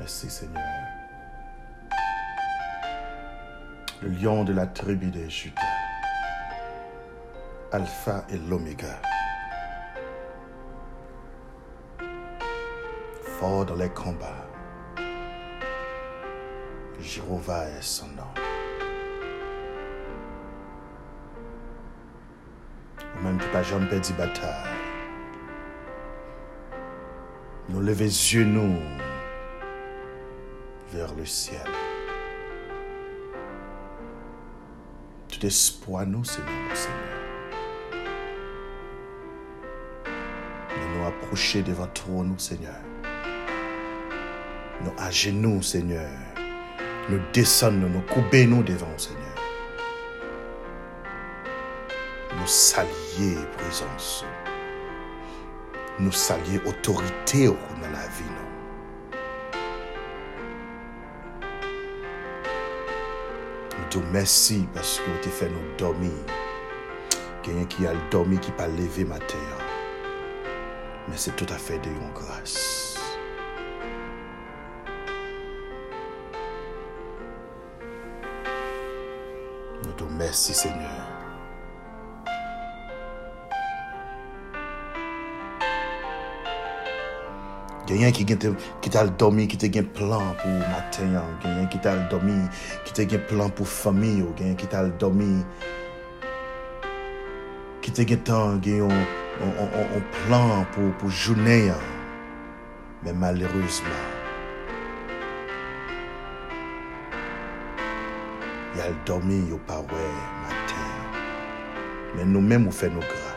Merci Seigneur. Le lion de la tribu de Judas. Alpha et l'oméga. Fort dans les combats. Jéhovah est son nom. Même qui pas jamais perdu bataille. Nous lever les yeux nous vers le ciel. Tout espoir nous, nous, Seigneur. Nous nous approcher devant toi, nous, Seigneur. Nous à Seigneur. Nous descendons, nous couper nous devant, Seigneur. Nous saluer présence. Nous saluer autorité dans la vie, nous. tou mersi paske ou te fè nou domi. Genyen ki al domi ki pa leve mater. Men se tout a fè de yon gras. Nou tou mersi Seigneur. Quelqu'un qui qui t'a dormi, qui t'a un plan pour matin, quelqu'un qui t'a dormi, qui t'a un plan pour famille, quelqu'un qui t'a dormi, qui t'a un temps, un, un, un plan pour pour journée, mais malheureusement, il a dormi, il pas matin, mais nous-mêmes nous faisons nos grâces. Nous nous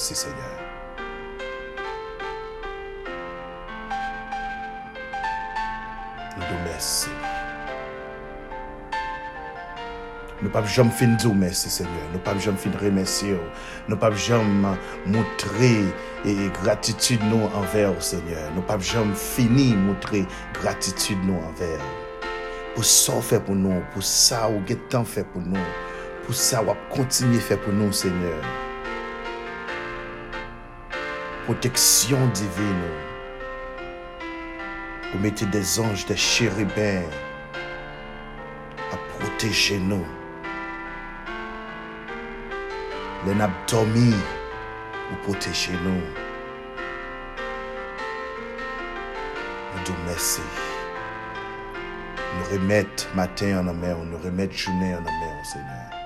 merci Seigneur. Nous nous merci. Nous ne pouvons jamais finir de merci Seigneur. Nous ne pouvons jamais finir remercier. Nous ne pouvons jamais montrer et gratitude nous envers Seigneur. Nous ne pouvons jamais finir montrer gratitude nous envers. Pour ça fait pour nous, pour ça ou fait pour nous, pour ça ou continuer faire pour nous Seigneur protection divine. Vous mettez des anges, des chérubins à protéger nous. Les dormi pour protéger nous. Nous merci. Nous remettre matin en mer, nous remettre journée en mer, Seigneur.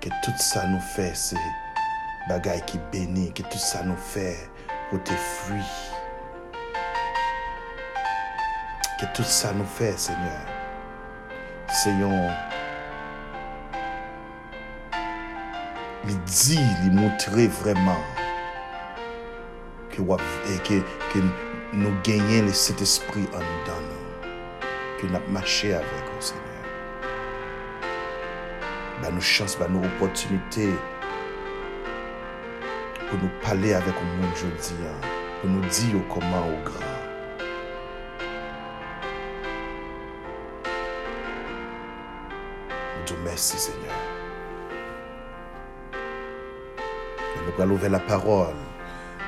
Que tout ça nous fait, c'est bagaille qui bénit, que tout ça nous fait pour tes fruits. Que tout ça nous fait, Seigneur. Seigneur, il dit, il montrer vraiment que, que, nous gagnons le Saint-Esprit en nous que nous marché avec, bah, nos chances, bah, nos opportunités pour nous parler avec le monde aujourd'hui, hein, pour nous dire comment au grand. Nous merci Seigneur. nous allons ouvrir la parole.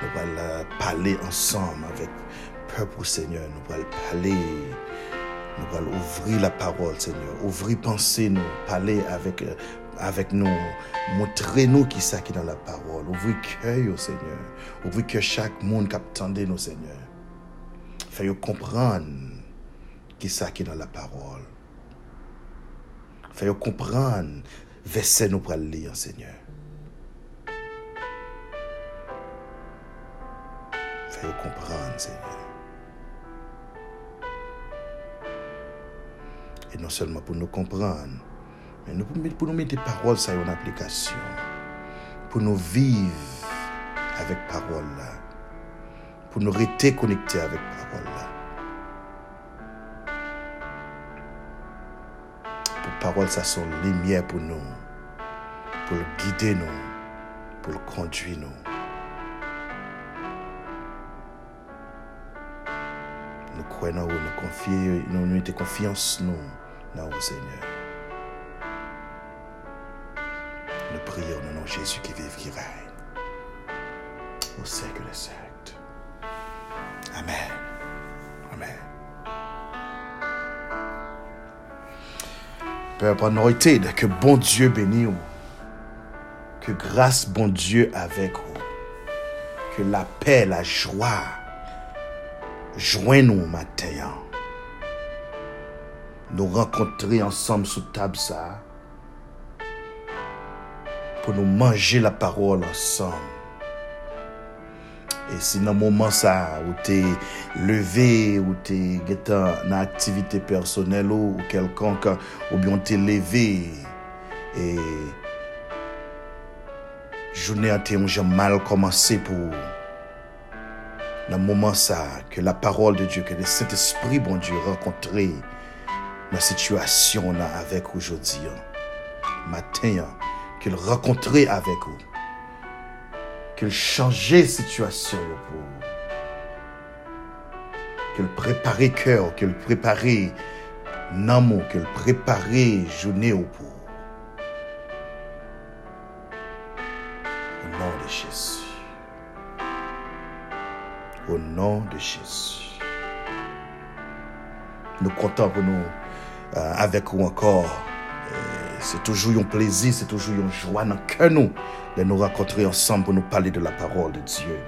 Nous allons parler ensemble avec peuple Seigneur. Nous allons parler nous allons ouvrir la parole, Seigneur. Ouvrir pensée, nous. Parler avec, euh, avec nous. Montrer-nous qui qui est dans la parole. Ouvrir cœur, Seigneur. Ouvrir que chaque monde qui nous, Seigneur. Fais-nous comprendre qui qui est dans la parole. Fais-nous comprendre verset nous pour lire, Seigneur. Fais-nous comprendre, Seigneur. Et non seulement pour nous comprendre, mais pour nous mettre des paroles en application. Pour nous vivre avec parole là. Pour nous rester connectés avec parole là. Pour parole, ça sont lumière pour nous. Pour guider nous. Pour conduire nous. Nous croyons, nous confions, nous mettons confiance nous non, Seigneur. Nous prions au nom de Jésus qui vive, qui règne. au siècle des siècles. Amen. Amen. Père, pendant que bon Dieu bénisse. Que grâce bon Dieu avec vous. Que la paix, la joie joignent nous matin. Nous rencontrer ensemble sous table ça. Pour nous manger la parole ensemble. Et si dans moment ça, où tu levé, où tu es dans activité personnelle ou quelconque, ou bien tu levé, et journée a été mal commencé pour dans le moment ça, que la parole de Dieu, que le Saint-Esprit, bon Dieu, rencontrer la situation là avec aujourd'hui, hein. matin, hein, qu'il rencontrer avec vous, qu'il changeait situation pour qu'il préparait cœur, qu'il préparait l'amour, qu'il préparait journée au pour. Au nom de Jésus. Au nom de Jésus. Nous comptons pour nous avec vous encore. Euh, c'est toujours un plaisir, c'est toujours une joie dans cœur nous de nous rencontrer ensemble pour nous parler de la parole de Dieu.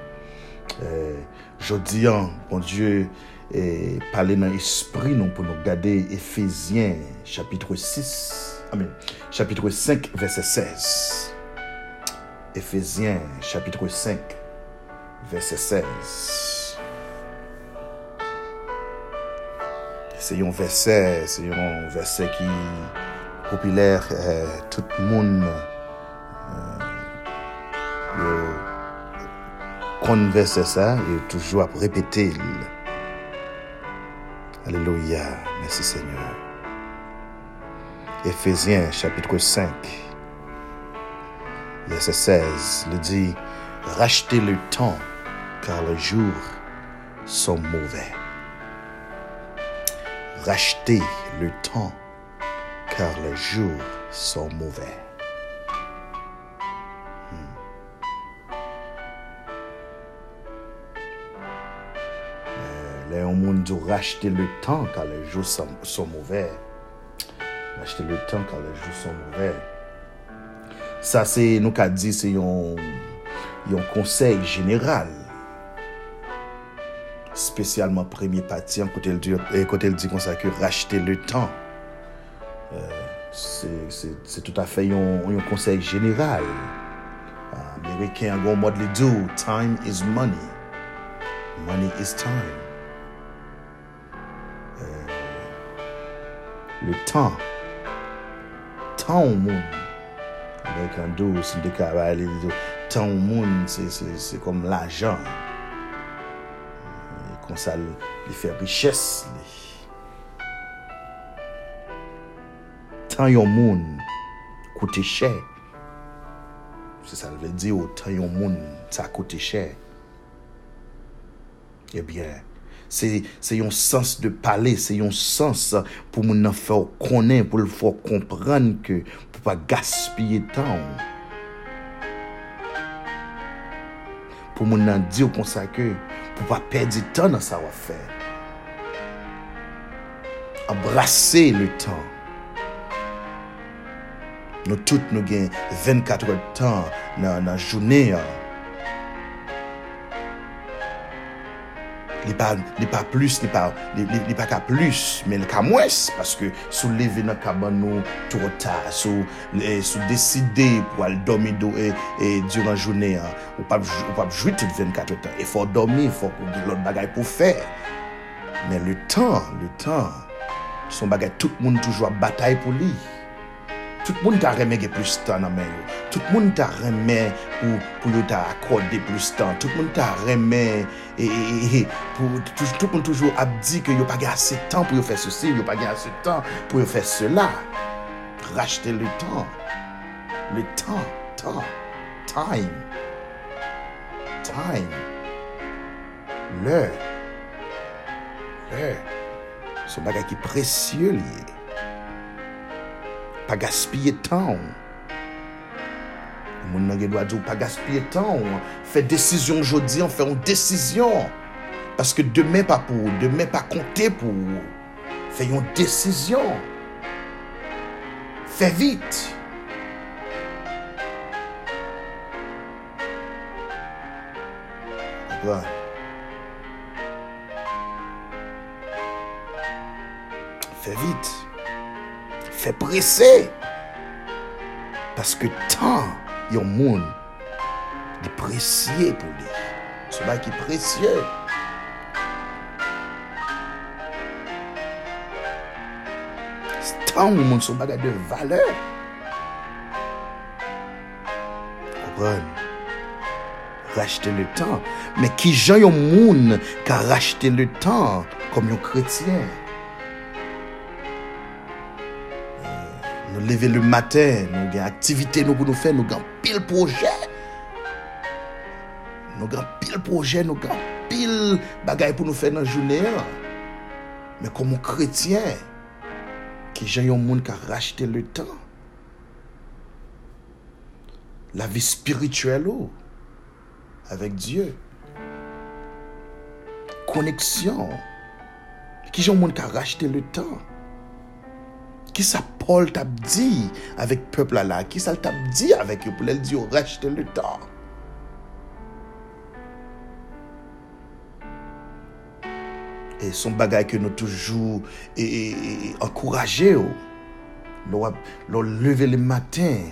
Euh, je dis, bon Dieu, et parler dans l'esprit nous pour nous garder Ephésiens chapitre 6, amen, chapitre 5, verset 16. Ephésiens chapitre 5, verset 16. C'est un verset, c'est un verset qui est populaire, euh, tout le monde euh, verset ça et toujours à répéter. Alléluia, merci Seigneur. Ephésiens chapitre 5, verset 16, le dit, rachetez le temps car les jours sont mauvais. racheter le temps, car les jours sont mauvais. Hmm. Euh, le yon moun djou rachete le tan ka le jou son mouvè. Rachete le tan ka le jou son mouvè. Sa se nou ka di se yon, yon konsey general. spesyalman premi pati an kote el di konsa euh, ke rachete le tan. Euh, se tout afe yon konsey general. Ameriken an gon mod li do, oh, time is money. Money is time. Euh, le tan. Tan ou moun. Ameriken do, sin deka ba li do. Tan ou moun, se kom l'ajan. konsa li fe riches li. Tan yon moun koute chè. Se sa lve di ou tan yon moun sa koute chè. Eh Ebyen, se, se yon sens de pale, se yon sens pou moun nan fè ou konen, pou l fò kompran ke pou pa gaspye tan ou. Pou moun nan di ou konsa ke pou pa perdi tan nan sa wap fè. Abrase le tan. Nou tout nou gen 24 tan nan, nan jounen an. li pa, li pa plus, li pa, li, li, li pa ka plus, men ka mwes, paske sou leve nan kaban nou tro ta, sou, eh, sou deside pou al domi do e, eh, duran jounen, ou pap, ou pap jwi tout 24 tan, e fò domi, fò kou di lot bagay pou fè, men le tan, le tan, son bagay tout moun toujwa batay pou li, Tout moun ta reme ge plus tan nan men yo. Tout moun ta reme pou, pou yo ta akorde plus tan. Tout moun ta reme e, e, e, e pou, tout, tout moun toujou abdi ke yo pa ge ase tan pou yo fe sosi, yo pa ge ase tan pou yo fe cela. Rachete le tan. Le tan, tan, time. Time. Lè. Lè. Son bagay ki presye liye. pa gaspye tan ou. Moun nan gen do a di ou pa gaspye tan ou. Fè desisyon jodi, an fè an desisyon. Paske demè pa pou, demè pa kontè pou. Fè yon desisyon. Fè vit. Apran. Fè vit. fè presè. Paske tan yon moun di presye pou li. Se ba ki presye. Tan moun se ba de vale. Kompran. Rachete le tan. Men ki jan yon moun ka rachete le tan kom yon kretien. Nous lever le matin, nous avons activité nous pour nous faire, nous avons pile projet. Nous avons pile projet, nous avons pile bagaille pour nous faire dans la journée. Mais comme un chrétien, qui j'ai un monde qui a racheté le temps. La vie spirituelle oh, avec Dieu. Connexion. Qui j'ai un monde qui a racheté le temps. Ki sa Paul tap di avèk pepl ala? Ki sa tap di avèk yo pou lèl di oh, yo rejte le tan? E son bagay ke nou toujou e, e, e, e ankouraje yo. Lò leve le matin,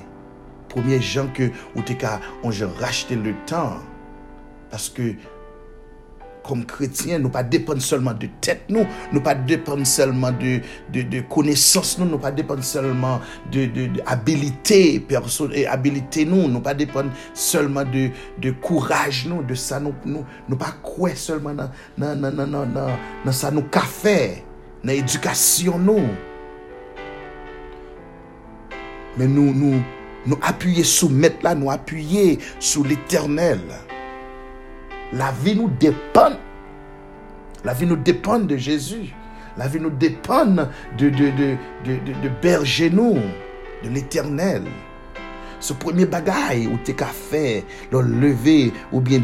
premier jan ke ou te ka oh, onje rachete le tan, paske comme chrétiens, nous pas dépendre seulement de tête, nous, nous pas seulement de, de, de connaissances, nous, nous pas seulement de, de, de habilité, habilité, nous, nous pas seulement de, de courage, nous, de ça, nous, nous, pas seulement dans, dans, dans, dans, dans, dans ça, nous, l'éducation, nous. Mais nous, nous, nous appuyer sous mettre là, nous appuyer sous l'éternel. La vie nous dépend. La vie nous dépend de Jésus. La vie nous dépend de, berger nous, de l'éternel. Ce premier bagaille où tu as fait, le lever, ou bien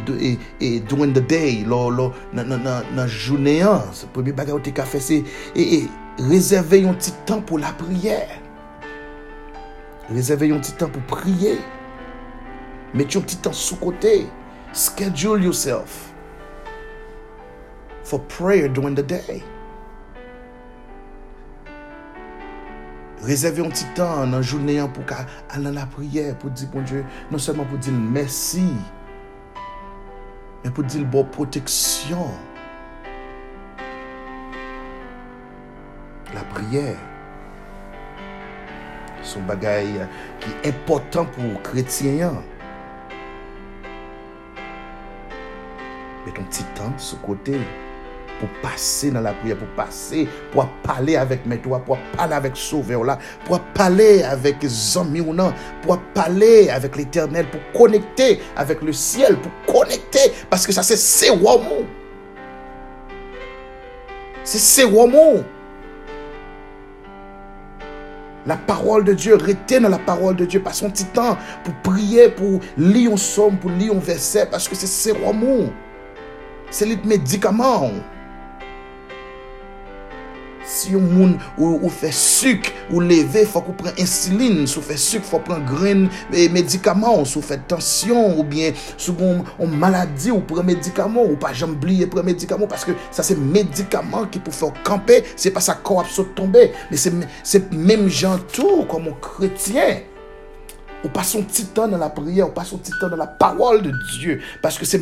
during the day, journée, hein. ce premier bagaille où tu as fait, c'est et, réserver un petit temps pour la prière. Réserver un petit temps pour prier. Mettez un petit temps sous côté. Schedule yourself for prayer during the day. Rezerve yon ti tan nan jounen yon pou ka anan la priye pou di bon Diyo, non seman pou di l mersi, men pou di l bo proteksyon. La priye, son bagay ki important pou kretyen yon. Chrétiens. ton petit temps sur côté pour passer dans la prière, pour passer, pour parler avec mes toi, pour parler avec Sauveur là, pour parler avec amis pour parler avec l'éternel, pour connecter avec le ciel, pour connecter, parce que ça c'est c'est C'est c'est La parole de Dieu, restez dans la parole de Dieu, passe un petit temps pour prier, pour lire un somme, pour lire un verset, parce que c'est c'est c'est les médicaments. Si ou, fait sucre ou lever, faut qu'on prenne insuline. Si on fait sucre, faut prendre grain et médicaments. Si on fait tension ou bien si on, maladie ou prend médicaments ou pas jamais oublier prendre médicaments parce que ça c'est médicaments qui pour faire camper, c'est pas ça corps saute tomber, mais c'est c'est même tout comme un chrétien. Ou pas son petit temps dans la prière, ou pas son petit temps dans la parole de Dieu parce que c'est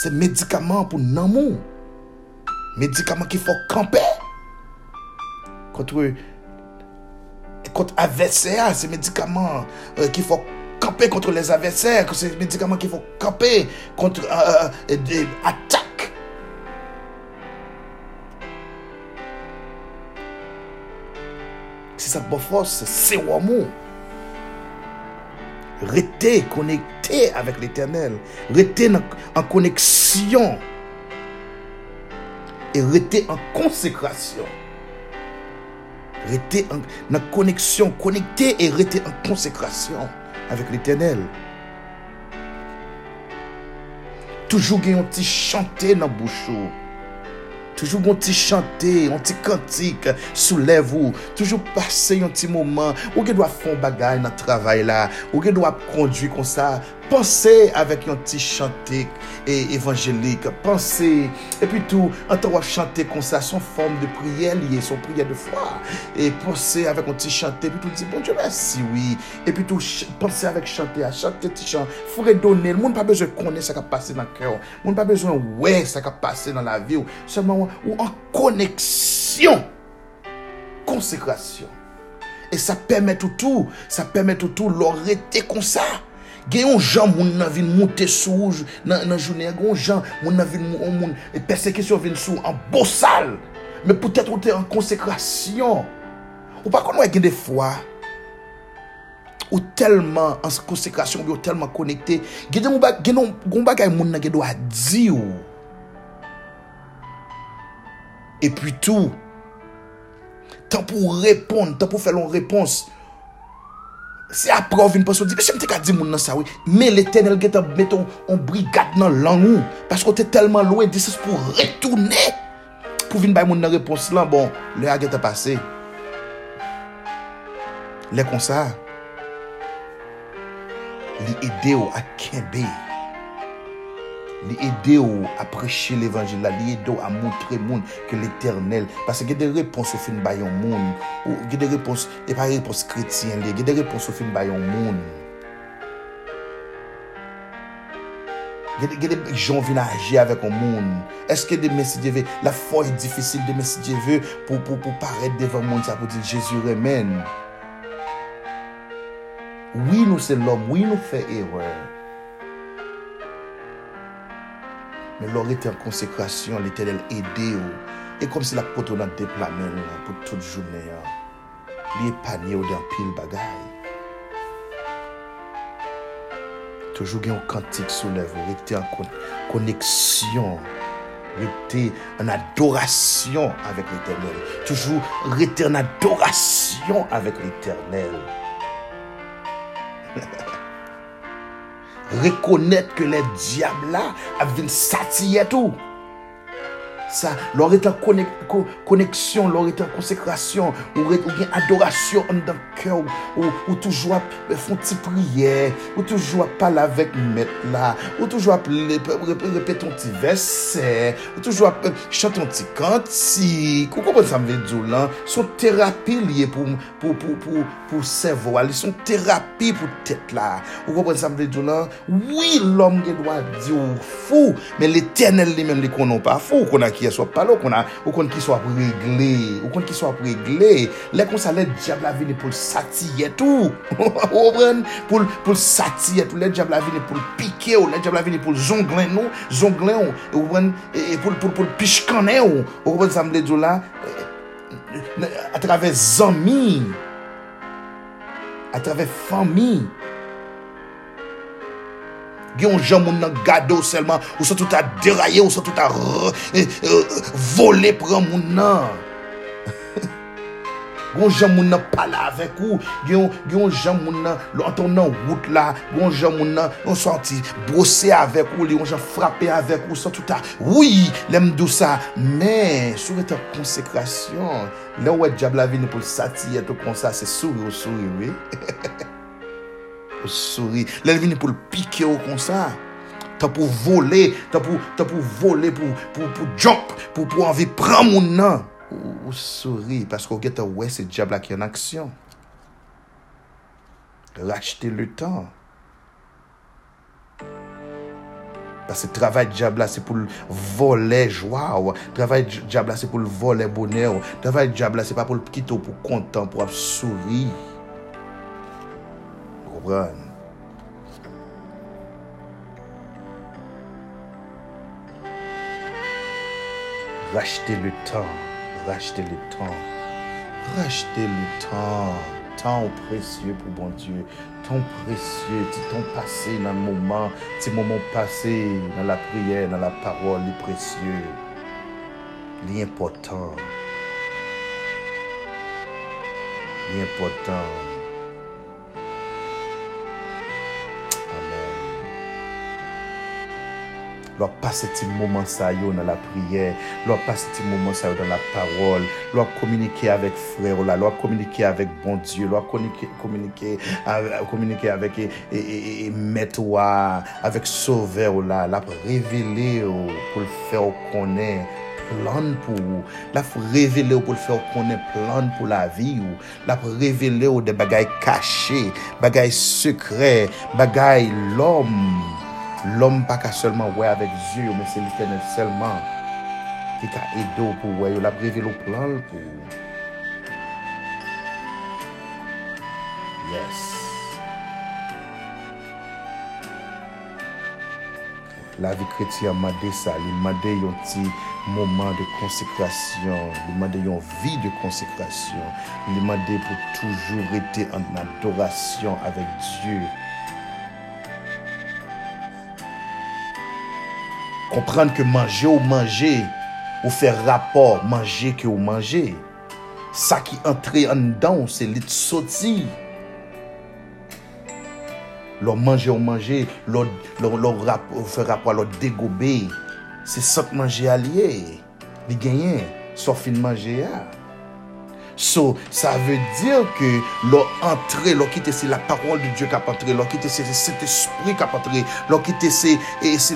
Se medikaman pou nan moun. Medikaman ki fò kampe. Kontre kont aversè a, se medikaman euh, ki fò kampe kontre les aversè, se medikaman ki fò kampe kontre euh, atak. Se sa bo fòs, se se wò moun. Restez connecté avec l'éternel. Restez en connexion. Et restez en consécration. Rester en, connexion, connecté et rester en consécration avec l'éternel. Toujours petit chanter dans la Toujou bon ti chante, yon ti kantik soulev ou. Toujou pase yon ti mouman. Ou gen do a fon bagay nan travay la. Ou gen do a kondwi kon sa Pensez avec un petit chanté et évangélique. Pensez. Et puis tout, en train chanter comme ça, son forme de prière liée, son prière de foi. Et pensez avec un petit chanté. Puis tout, dit, bon Dieu merci, oui. Et puis tout, pensez avec chanter, à chanter petit chant. Faut redonner. Le monde pas besoin de connaître ce qui a passé dans le cœur. Le monde pas besoin de ouais ce qui a passé dans la vie. Seulement, ou en connexion. Consécration. Et ça permet tout, tout. Ça permet tout, tout, l'arrêter comme ça. Gen yon jan moun nan vin moutè souj nan, nan jounè. Gen yon jan moun nan vin moun moun. E persekisyon vin sou an bosal. Men pou tèt ou tè an konsekrasyon. Ou pa kon wè gen defwa. Ou telman an konsekrasyon bi ou telman konekte. Gen yon bagay moun nan gen do a di ou. E pi tou. Tan pou repon. Tan pou fè lon repons. Se aprov vin pasou di, mè se mte ka di moun nan sa wè, mè l'Eternel gen ta mette on brigade nan lang ou, pasko te telman loue dises pou retoune, pou vin bay moun nan repons lan, bon, lè a gen ta pase. Lè kon sa, li ide ou a kenbe, Li ede ou apreche l'Evangil la, li ede ou a moutre moun ke l'Eternel. Pase ge de repons ou fin bayon moun. Ou ge de repons, e pa repons kretien li, ge de repons ou fin bayon moun. Gede jan vin aje avèk ou moun. Eske de mesi djeve, la foy difisil de mesi djeve pou paret devan moun sa pou di Jezu remen. Oui nou se lom, oui nou fe erreur. men lor ete an konsekrasyon l'Eternel ede ou, e kom se la poto nan deplamen ou pou tout jounen an, li e panye ou den pil bagay. Toujou gen yon kantik soulev ou, ete an koneksyon, ete an adorasyon avèk l'Eternel, toujou ete an adorasyon avèk l'Eternel, reconnaître que les diables là avaient satire tout. sa, lor etan koneksyon, lor etan konsekrasyon, ou gen adorasyon an dan kè ou, ou toujwa fon ti priye, ou toujwa pal avèk met la, ou toujwa repeton ti vesè, ou toujwa euh, chanton ti kantik, ou kompon sa mve djou lan, son terapi liye pou servo, alè son terapi pou tèt la, ou kompon sa mve djou lan, oui l'om gen dwa di ou fou, men l'Eternel li men li konon pa fou, konan ki ki eswap palo kon a, ou kon ki swap regle, ou kon ki swap regle, le kon sa le diable la vini pou satiye tou, ou pren, pou, pou satiye tou, le diable la vini pou pike ou, le diable la vini pou zonglen ou, zonglen ou, ou pren, e, e, pou, pou, pou pishkane ou, ou pren samle djou la, e, a travè zami, a travè fami, Gyon jan moun nan gado selman, ou sa tout a deraye, ou sa tout a eh, eh, vole pran moun nan. Gyon jan moun nan pala avek ou, gyon jan moun nan Lantan nan wout la, gyon jan moun nan yon santi brose avek ou, gyon jan frape avek ou, sa tout a, oui, lem dou sa, men, sou rete konsekrasyon, Le lè wè diable vini pou sati eto konsa, se souri ou souri, oui. ou souri. Lè vini pou l'pike ou kon sa. Ta pou vole, ta pou, ta pou vole, pou, pou, pou jop, pou, pou anvi pran moun nan. Ou, ou souri, paske ou geta wè se diabla ki an aksyon. Rachete le tan. Paske travay diabla se pou l'vole jwa ou. Travay diabla se pou l'vole bonè ou. Travay diabla se pa pou l'pikite pou kontan, pou ap souri. Rachetez le temps, rachetez le temps, rachetez le temps, temps précieux pour bon Dieu, temps précieux, petit temps passé dans le moment, petit moment passé dans la prière, dans la parole, les précieux, l'important. li important. Amen. Lwa pase ti mouman sa yo nan la priye, lwa pase ti mouman sa yo nan la parol, lwa komunike avèk frè ou la, lwa komunike avèk bon Diyo, lwa komunike avèk met ou a, avèk sove ou la, lwa revele ou pou l'fè ou konè. plan pou ou, la pou revele ou pou l'fè ou konen plan pou la vi ou, la pou revele ou de bagay kache, bagay sekre, bagay lom. Lom pa ka selman wè avèk zye yo, men se l'Eternel selman ki ka edo pou wè yo, la breve lo plan l pou yo. Yes. La vi kreti a made sa, li made yon ti mouman de konsekrasyon, li made yon vi de konsekrasyon, li made pou toujou rete an adorasyon avèk Diyo. Komprende ke manje ou manje, ou fè rapor manje ke ou manje. Sa ki entre an dan, se lit soti. Lò manje ou manje, lò rap, fè rapor, lò degobe. Se sak manje a liye, li genyen, so fin manje a. So, sa ve dir ke lò antre, lò kite se la parol de Diyo kap antre, lò kite se cet esprit kap antre, lò kite se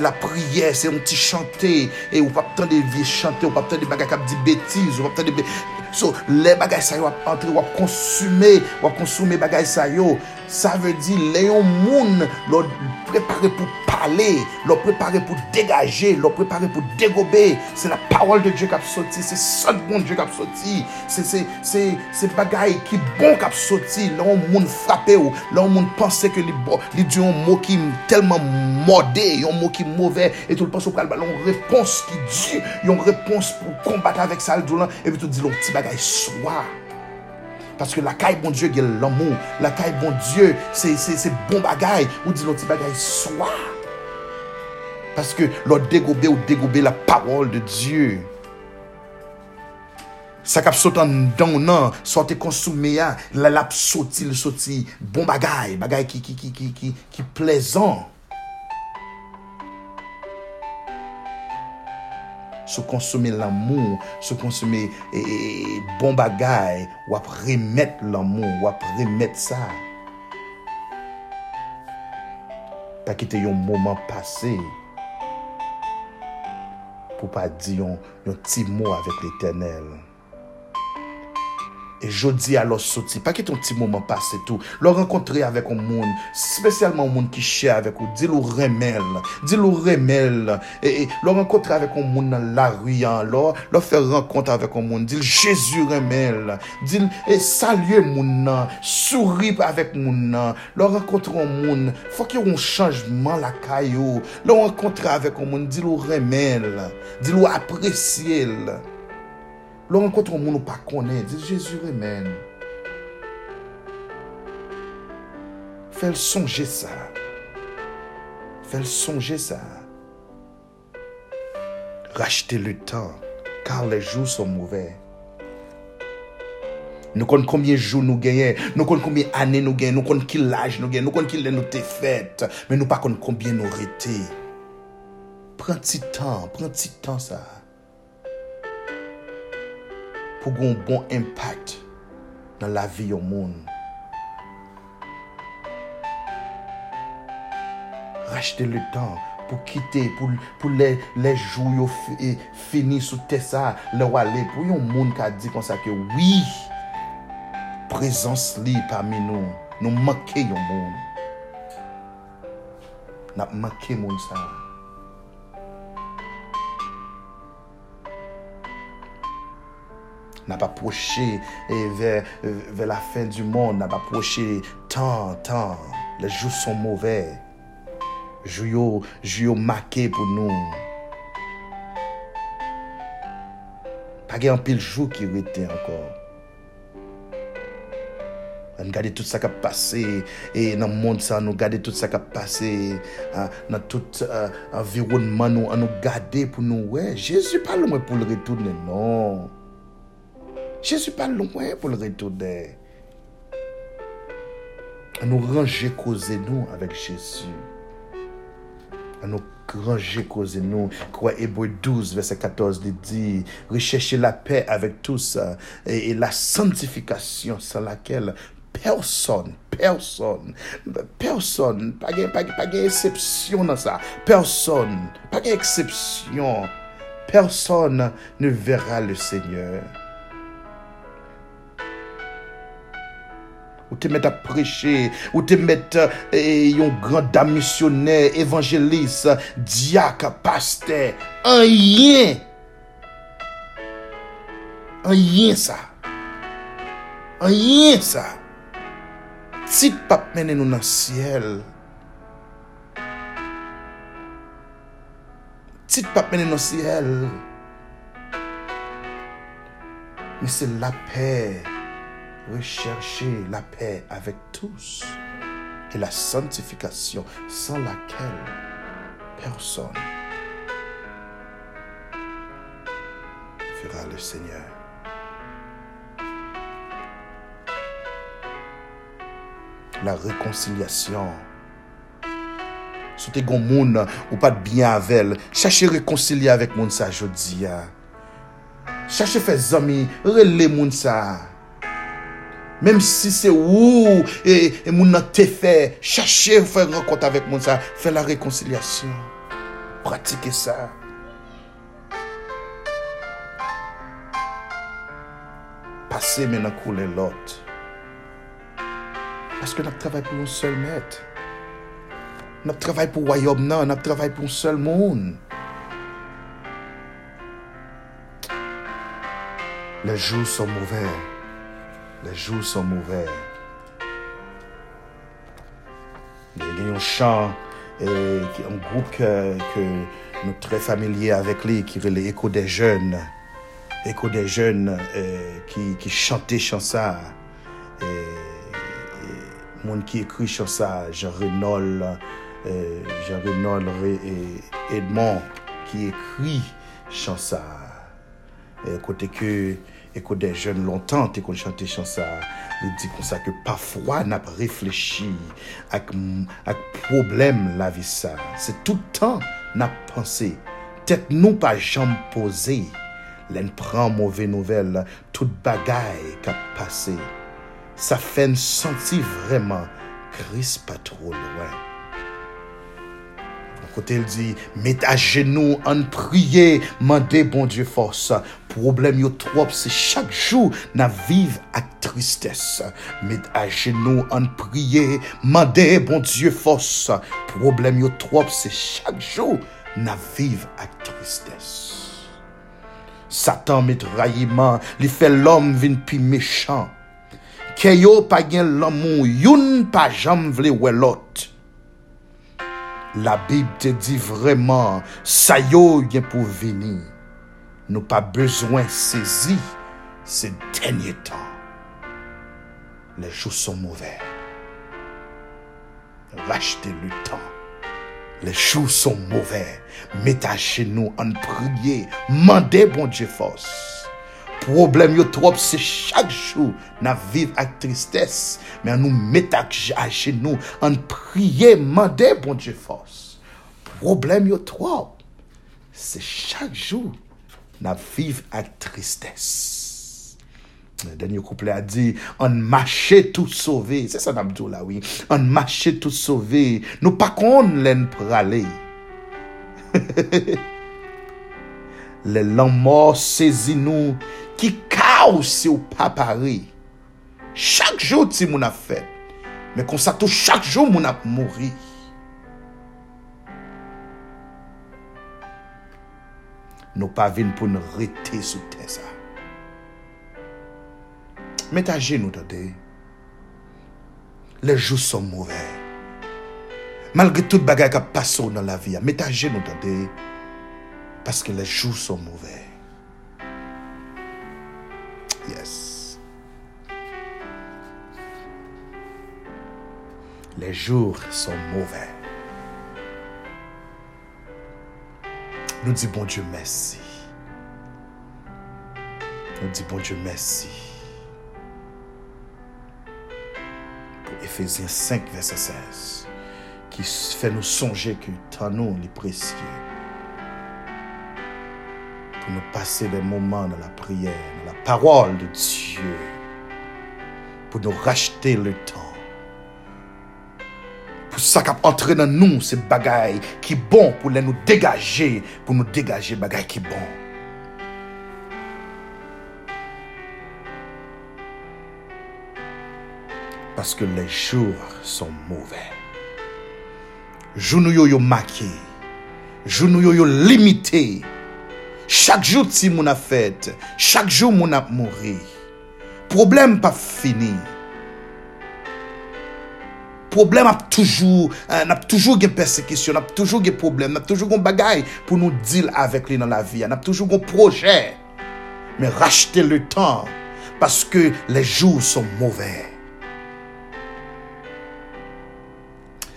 la priye, se yon ti chante, e ou pap tan de vie chante, ou pap tan de bagay kap di betiz, ou pap tan de betiz. So, le bagay sa yo ap antre, wap konsume, wap konsume bagay sa yo. Sa ve di, le yon moun lò prepare pou pale, lò prepare pou degaje, lò prepare pou degobe. Se la parol de Diyo kap soti, se sot bon Diyo kap soti. Se bagay ki bon kap soti, lò yon moun frape ou, lò yon moun pense ke li, li di yon mou ki telman morde, yon mou ki mouve, et tout l'pense ou pral balon, yon repons ki di, yon repons pou kombat avèk sa al doulan, et tout di lò pti bagay swa. Paske la kay bon Diyo gen l'amou. La kay bon Diyo se bon bagay. Ou di lonti bagay swa. Paske lò degobe ou degobe la parol de Diyo. Sa kap sotan dan ou nan, sote konsume ya, ah. la lap soti, le soti, bon bagay, bagay ki, ki, ki, ki plezan. sou konsome l'amou, sou konsome e, e, e, bon bagay, wap remet l'amou, wap remet sa. Pa kite yon mouman pase, pou pa di yon, yon ti mou avèk l'Eternel. E jodi alò soti, pa ki ton ti mouman pase tou, lò renkontre avèk ou moun, spesyalman ou moun ki chè avèk ou, di lò remèl, di lò remèl, e, e, lò renkontre avèk ou moun nan la riyan, lò, lò fè renkontre avèk ou moun, di lò Jésus remèl, di lò e, salye moun nan, sourib avèk moun nan, lò renkontre ou moun, fò ki yon chanjman la kayo, lò renkontre avèk ou moun, di lò remèl, di lò apresyel, Lò renkontron moun ou pa konen, di Jezu remen. Fèl sonje sa. Fèl sonje sa. Rachete le tan, kar le jou son mouvè. Nou kon konbyen jou nou genyen, nou kon konbyen ane nou genyen, nou kon kil laj nou genyen, nou kon kil lè nou te fèt, men nou pa kon konbyen nou rete. Pren ti tan, pren ti tan sa. pou goun bon impact nan la vi yon moun. Rachete le tan pou kite, pou, pou le, le jou yo fi, e, fini sou tesa le wale, pou yon moun ka di kon sa ke, oui, prezans li pami nou, nou manke yon moun. Nap manke moun sa. N'a pas approché vers, vers la fin du monde, n'a pas approché tant, tant. Les jours sont mauvais. Jours jours marqués pour nous. Pas un pile jour qui était encore. On regarde tout ça qui a passé et dans le monde ça nous garder tout ça qui a passé hein, dans tout euh, environnement nous nous garder pour nous ouais Jésus pas loin pour le retourner non Jésus pas loin pour le retourner. à nous ranger causer nous avec Jésus. À nous ranger causer nous. Quoi Hébreu 12, verset 14, il dit, recherchez la paix avec tous euh, et, la sanctification sans laquelle personne, personne, personne, pas de pas, pas de exception dans ça. Personne, pas d'exception. Personne ne verra le Seigneur. Ou te met ap preche, ou te met e, yon gran dam misioner, evanjelis, diak, paste, an yen. An yen sa. An yen sa. Tit pap menen nou nan siel. Tit pap menen nou siel. Men se la pey. Rechercher la paix avec tous. Et la sanctification sans laquelle personne fera le Seigneur. la réconciliation. Si tu un monde ou pas de bien avec elle, cherchez à réconcilier avec monde ça aujourd'hui. Cherchez à faire amis, Mem si se ou, e, e moun nan te fè, chache fè renkont avèk moun sa, fè la rekonsilyasyon. Pratike sa. Pase men nan kou lè lot. Paske nap travay pou moun sol met. Nap travay pou wayob nan, nap travay pou moun sol moun. Les jours sont mauvais. Les jou son mouvè. Gen yon chan, yon group ke nou tre familye avèk li, ki rele Eko de Jeun, Eko de Jeun ki euh, chante chansa, moun ki ekri chansa, Jean Renaud, euh, Jean Renaud Edmond, ki ekri chansa, kote ke Eko de jen lontan te kon chante chan sa, li di kon sa ke pafwa nap reflechi ak, ak problem la vi sa. Se toutan nap panse, tet nou pa jam pose, len pran mouve nouvel, tout bagay kap pase. Sa fen santi vreman, kris pa tro lwen. Kote l di, met a genou an priye, mande bon die fos. Problem yo trop se chak jou na vive ak tristesse. Met a genou an priye, mande bon die fos. Problem yo trop se chak jou na vive ak tristesse. Satan met rayiman, li fe lom vin pi mechan. Ke yo pa gen lom moun, youn pa jam vle welot. La Bib te di vreman, sa yo yon pou vini. Nou pa bezwen sezi se denye tan. Le jou son mouvè. Rachete le tan. Le jou son mouvè. Meta che nou an priye. Mande bon Dje fos. problem yo trop se chak chou nan viv ak tristesse, men an nou met ak genou, an priye mande bon Dje fos. Problem yo trop se chak chou nan viv ak tristesse. Denye kouple a di, an mache tout sove, se san amdou la oui, an mache tout sove, nou pa kon len prale. Le lan mor sezi nou ki kaw se ou pa pare. Chak jou ti moun ap fet. Men konsa tou chak jou moun ap mori. Nou pa vin pou nou rete sou te sa. Met a gen nou tade. Le jou son mouve. Malge tout bagay ka paso nan la viya. Met a gen nou tade. Parce que les jours sont mauvais. Yes. Les jours sont mauvais. Nous disons bon Dieu merci. Nous disons bon Dieu merci. Ephésiens 5, verset 16, qui fait nous songer que tant nous, les précieux, pour nous passer des moments dans la prière, dans la parole de Dieu, pour nous racheter le temps. Pour ça qu'a entré dans nous, ces bagailles qui bon pour les nous dégager, pour nous dégager bagailles qui bon. Parce que les jours sont mauvais. Nous yo yo maqué. Nous yo yo limité. Chaque jour si mon a fait, chaque jour mon a mouru. Problème pas fini. Problème a toujours, euh, n'a toujours des persécution, n'a toujours des problèmes, n'a toujours des bagaille pour nous deal avec lui dans la vie, n'a toujours des projet. Mais racheter le temps parce que les jours sont mauvais.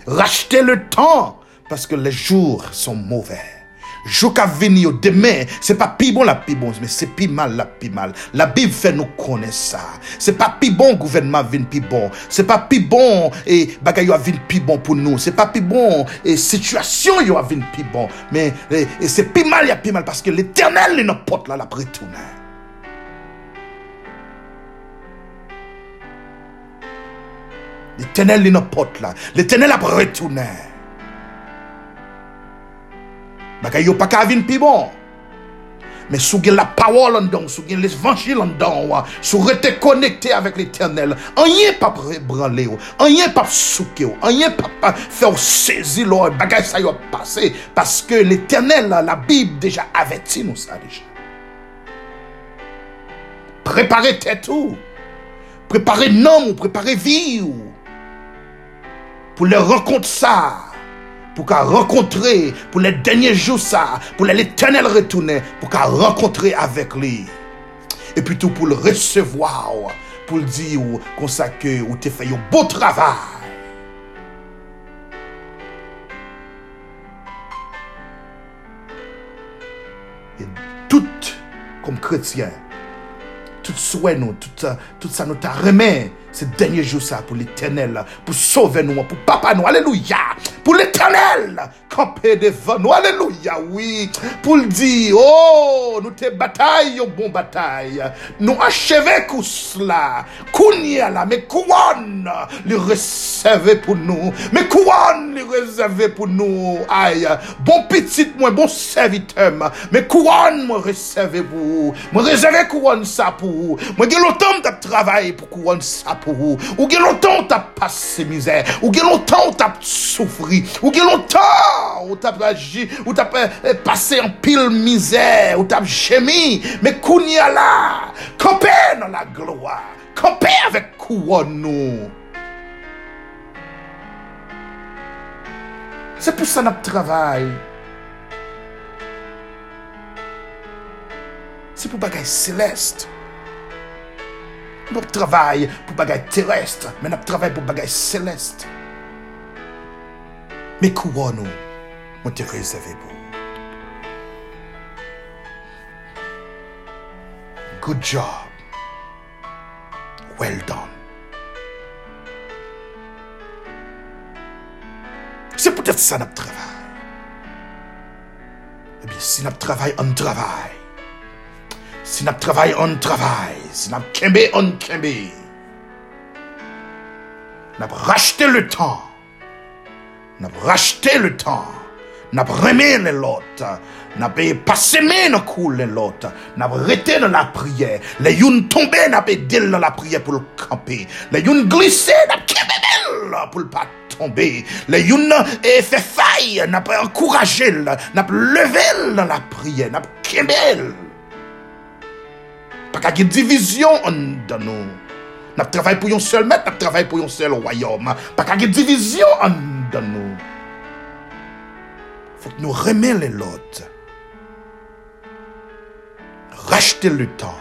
Racheter le temps parce que les jours sont mauvais. Jour qui venir demain, c'est pas plus bon la plus bon, mais c'est plus mal la plus mal. La Bible fait nous connaître ça. C'est pas plus bon gouvernement vient plus bon. C'est pas plus bon et bagay yo vient plus bon pour nous. C'est pas plus bon et situation yo vient plus bon. Mais et, et c'est plus mal, il y a plus mal parce que l'éternel est notre porte là, la retourner. L'éternel est notre porte là. L'éternel a retourner. Bagay yo pas qu'à venir plus bon. Mais si vous la parole en dedans, si vous l'évangile en dedans, si vous êtes connecté avec l'éternel, rien pas branler, rien pas souquer, rien pas faire saisir le bagay ça y a passé. Parce que l'éternel, la Bible déjà avertit nous ça déjà. Préparez tête tout. Préparez nom, préparez vie. Pour les rencontres ça pour qu'à rencontrer, pour les derniers jours ça, pour l'éternel retourner, pour qu'à rencontrer avec lui. Et plutôt pour le recevoir, pour le dire qu'on que ou t'es fait un beau travail. Et tout comme chrétien, tout souhait nous, tout, tout ça nous t'a remis ce dernier jour ça pour l'éternel, pour sauver nous, pour papa nous, alléluia, pour l'éternel, camper devant nous, alléluia, oui, pour le dire, oh, nous te bataille, bon bataille, nous achever coup cela, kounia là, mais couronne, les réserver pour nous, mais couronne, les réserver pour nous, aïe, bon petit, moi, bon serviteur, mais couronne, moi, réserver pour vous, moi, réserver couronne ça pour vous, moi, j'ai longtemps de travailler pour couronne pou ou. Ou gen lontan ou tap pase mizè. Ou gen lontan ou tap soufri. Ou gen lontan ou tap raji. Ou tap eh, pase an pil mizè. Ou tap jemi. Me kouni ala. Kampè nan la gloa. Kampè avèk kouan nou. Se pou sa nap travay. Se pou bagay seleste. Nous travaillons pour bagaille terrestre, mais nous travaillons pour bagaille céleste. Mais couronne nous, moi te réservé pour. Good job. Well done. C'est peut-être ça notre travail. Eh bien, si notre travail, on travaille. Si notre travail, on travaille. Si notre kembe, on kembe. Nous racheté le temps. Nous racheté le temps. Nous avons remis les lots. Nous avons passé nos coups les lots. Nous avons arrêté dans la prière. Les youn tombé, nous dit dans la prière pour le camper. Les youn glissé, nous avons pour le pas tomber. Les youn et fait faille, nous avons encouragé, nous avons levé dans la prière. Nous avons kembel. Pas qu'il y ait division dans nous. Nous travaillons pour un seul maître, nous travaillons pour un seul royaume. Pas qu'il y ait division dans nous. faut que nous remettions les lots. Racheter le temps.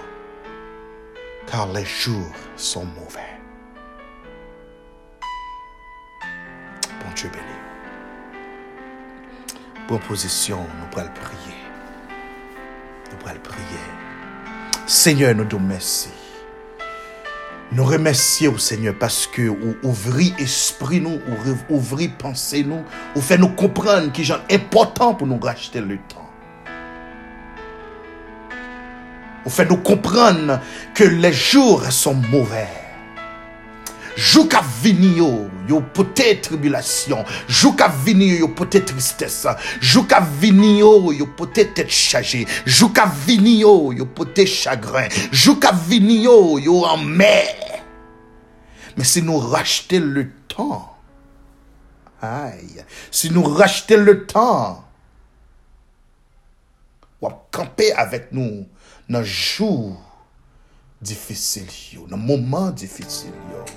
Car les jours sont mauvais. Bon Dieu béni. Bonne position, nous pourrons prier. Nous pourrons prier. Seigneur, nous te merci. Nous remercions, Seigneur, parce que vous ouvrez esprit nous, vous ouvrez pensée nous, vous faites nous comprendre qu'il est important pour nous racheter le temps. Vous faites nous comprendre que les jours sont mauvais. Jou ka vini yo, yo pote tribulasyon. Jou ka vini yo, yo pote tristesse. Jou ka vini yo, yo pote tet chaje. Jou ka vini yo, yo pote chagrin. Jou ka vini yo, yo an mer. Men si nou rachete le tan, ay, si nou rachete le tan, wap kampe avèk nou nan jou difisil yo, nan mouman difisil yo.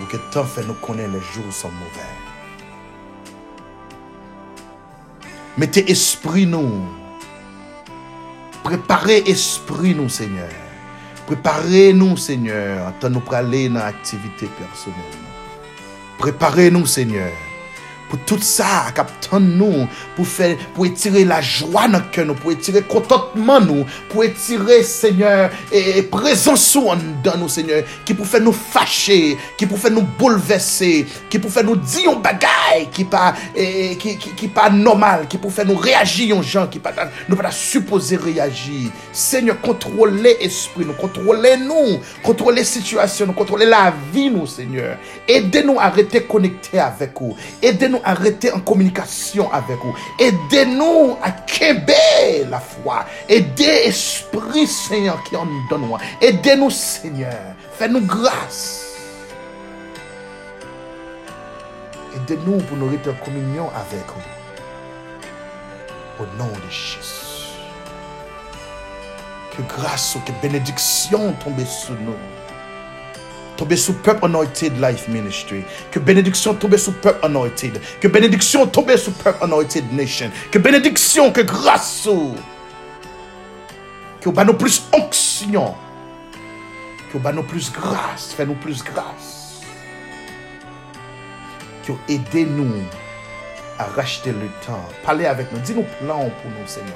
Ou que temps fait nous connaître les jours sont mauvais. Mettez esprit nous. Préparez esprit nous, Seigneur. Préparez-nous, Seigneur, en nous pour aller dans l'activité personnelle. Préparez-nous, Seigneur tout ça, captain nous, pour faire, pour étirer la joie dans cœur nous, pour étirer contentement nous, pour étirer, Seigneur, et, présence dans nous, Seigneur, qui pour faire nous fâcher, qui pour faire nous bouleverser, qui pour faire nous dire un bagaille qui pas, et, qui, qui, pas normal, qui pour faire nous réagir aux gens, qui pas, nous pas supposer réagir. Seigneur, contrôlez esprit nous, contrôlez nous, contrôlez situation contrôlez la vie nous, Seigneur. Aidez-nous à rester connectés avec vous. Aidez-nous arrêter en communication avec vous. Aidez-nous à québer la foi. Aidez Esprit Seigneur qui en donne. Aidez-nous Seigneur. Fais-nous grâce. Aidez-nous pour nous rester en communion avec vous. Au nom de Jésus. Que grâce ou que bénédiction tombe sur nous tombe sous peuple anointed life ministry. Que bénédiction tombe sous peuple anointed. Que bénédiction tombe sous peuple anointed nation. Que bénédiction, que grâce. Que vous nous plus onction. Que vous nous plus grâce. Fais-nous plus grâce. Que aidez-nous à racheter le temps. Parlez avec nous. Dis-nous plan pour nous, Seigneur.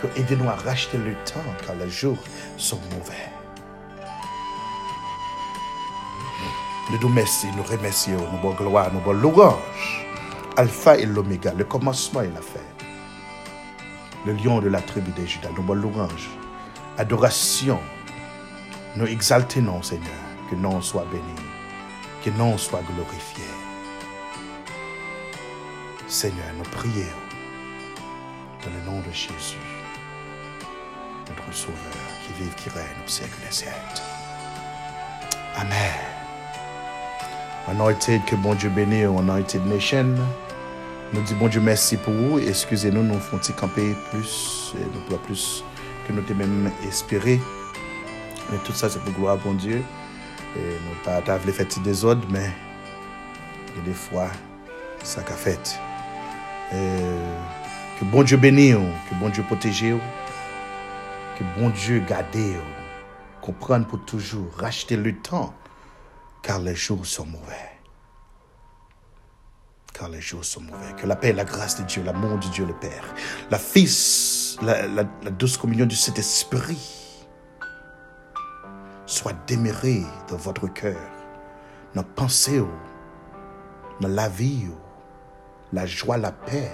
Que aidez-nous à racheter le temps car les jours sont mauvais. Nous nous remercions, nous remercions, nous bonne gloire, nous bonne louange. Alpha et l'oméga, le commencement et la fin. Le lion de la tribu de Judas, nous bonne louange. Adoration. Nous exaltons, Seigneur, que nom soit béni, que nom soit glorifié. Seigneur, nous prions dans le nom de Jésus, notre Sauveur, qui vive, qui règne au siècle des siècles. Amen. Anointed, que bon Dieu bénisse, Anointed Nation. Nous disons bon Dieu merci pour vous. Excusez-nous, nous font camper plus, nous pouvons plus que nous même espéré. Mais tout ça, c'est pour gloire bon Dieu. Et nous pas faire fait des ordres, mais il y a des fois, ça qu'a fait. que bon Dieu bénisse, que bon Dieu protège, que bon Dieu garde, comprendre pour toujours, racheter le temps car les jours sont mauvais. Car les jours sont mauvais. Que la paix, la grâce de Dieu, l'amour de Dieu le Père, la Fils, la, douce communion du Saint-Esprit soit démérée dans votre cœur, dans la pensée, dans la vie, la joie, la paix,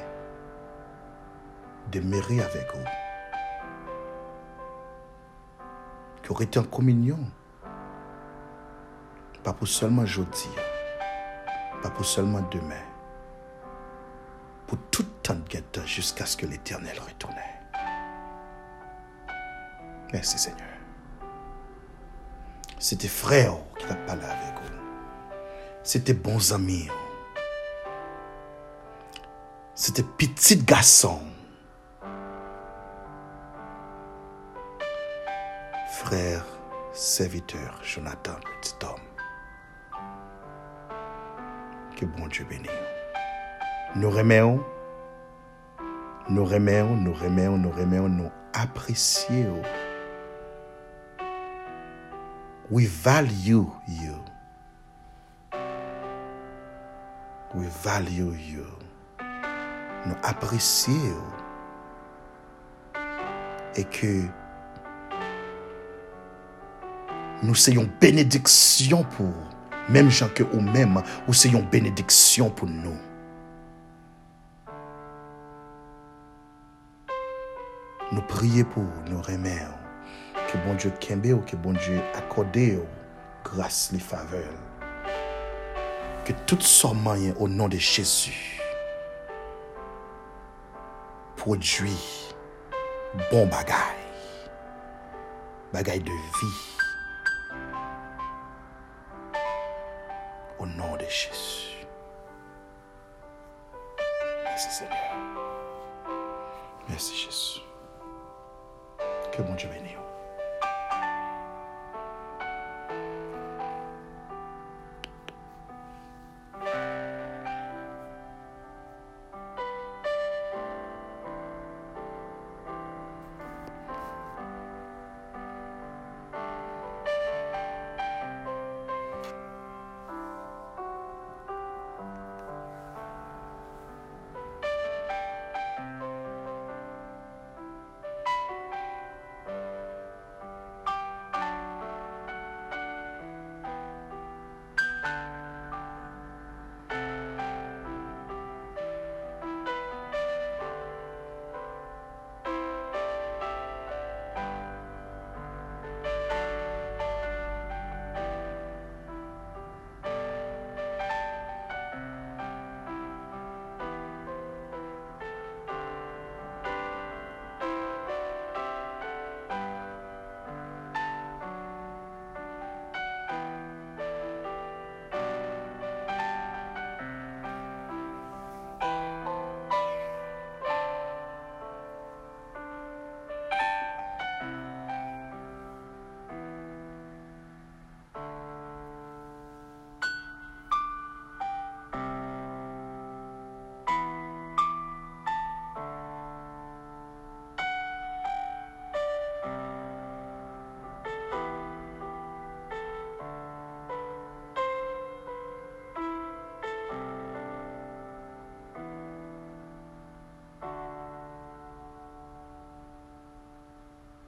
demeurer avec vous. Que vous en communion pas pour seulement aujourd'hui, pas pour seulement demain, pour tout temps de jusqu'à ce que l'Éternel retourne. Merci Seigneur. C'était frère qui t'a parlé avec vous. C'était bons amis. C'était petit garçon. Frère, serviteur, Jonathan, petit homme. Que bon Dieu bénisse. Nous remercions, nous remercions, nous remercions, nous remercions, nous apprécions. We value you. We value you. Nous apprécions. Et que nous soyons bénédiction pour même gens que ou même ou soyons bénédiction pour nous. Nous prions pour nous remercier que bon Dieu kembe ou que bon Dieu accorde grâce les faveurs. Que tout soit moyen au nom de Jésus produit bon bagaille, bagaille de vie.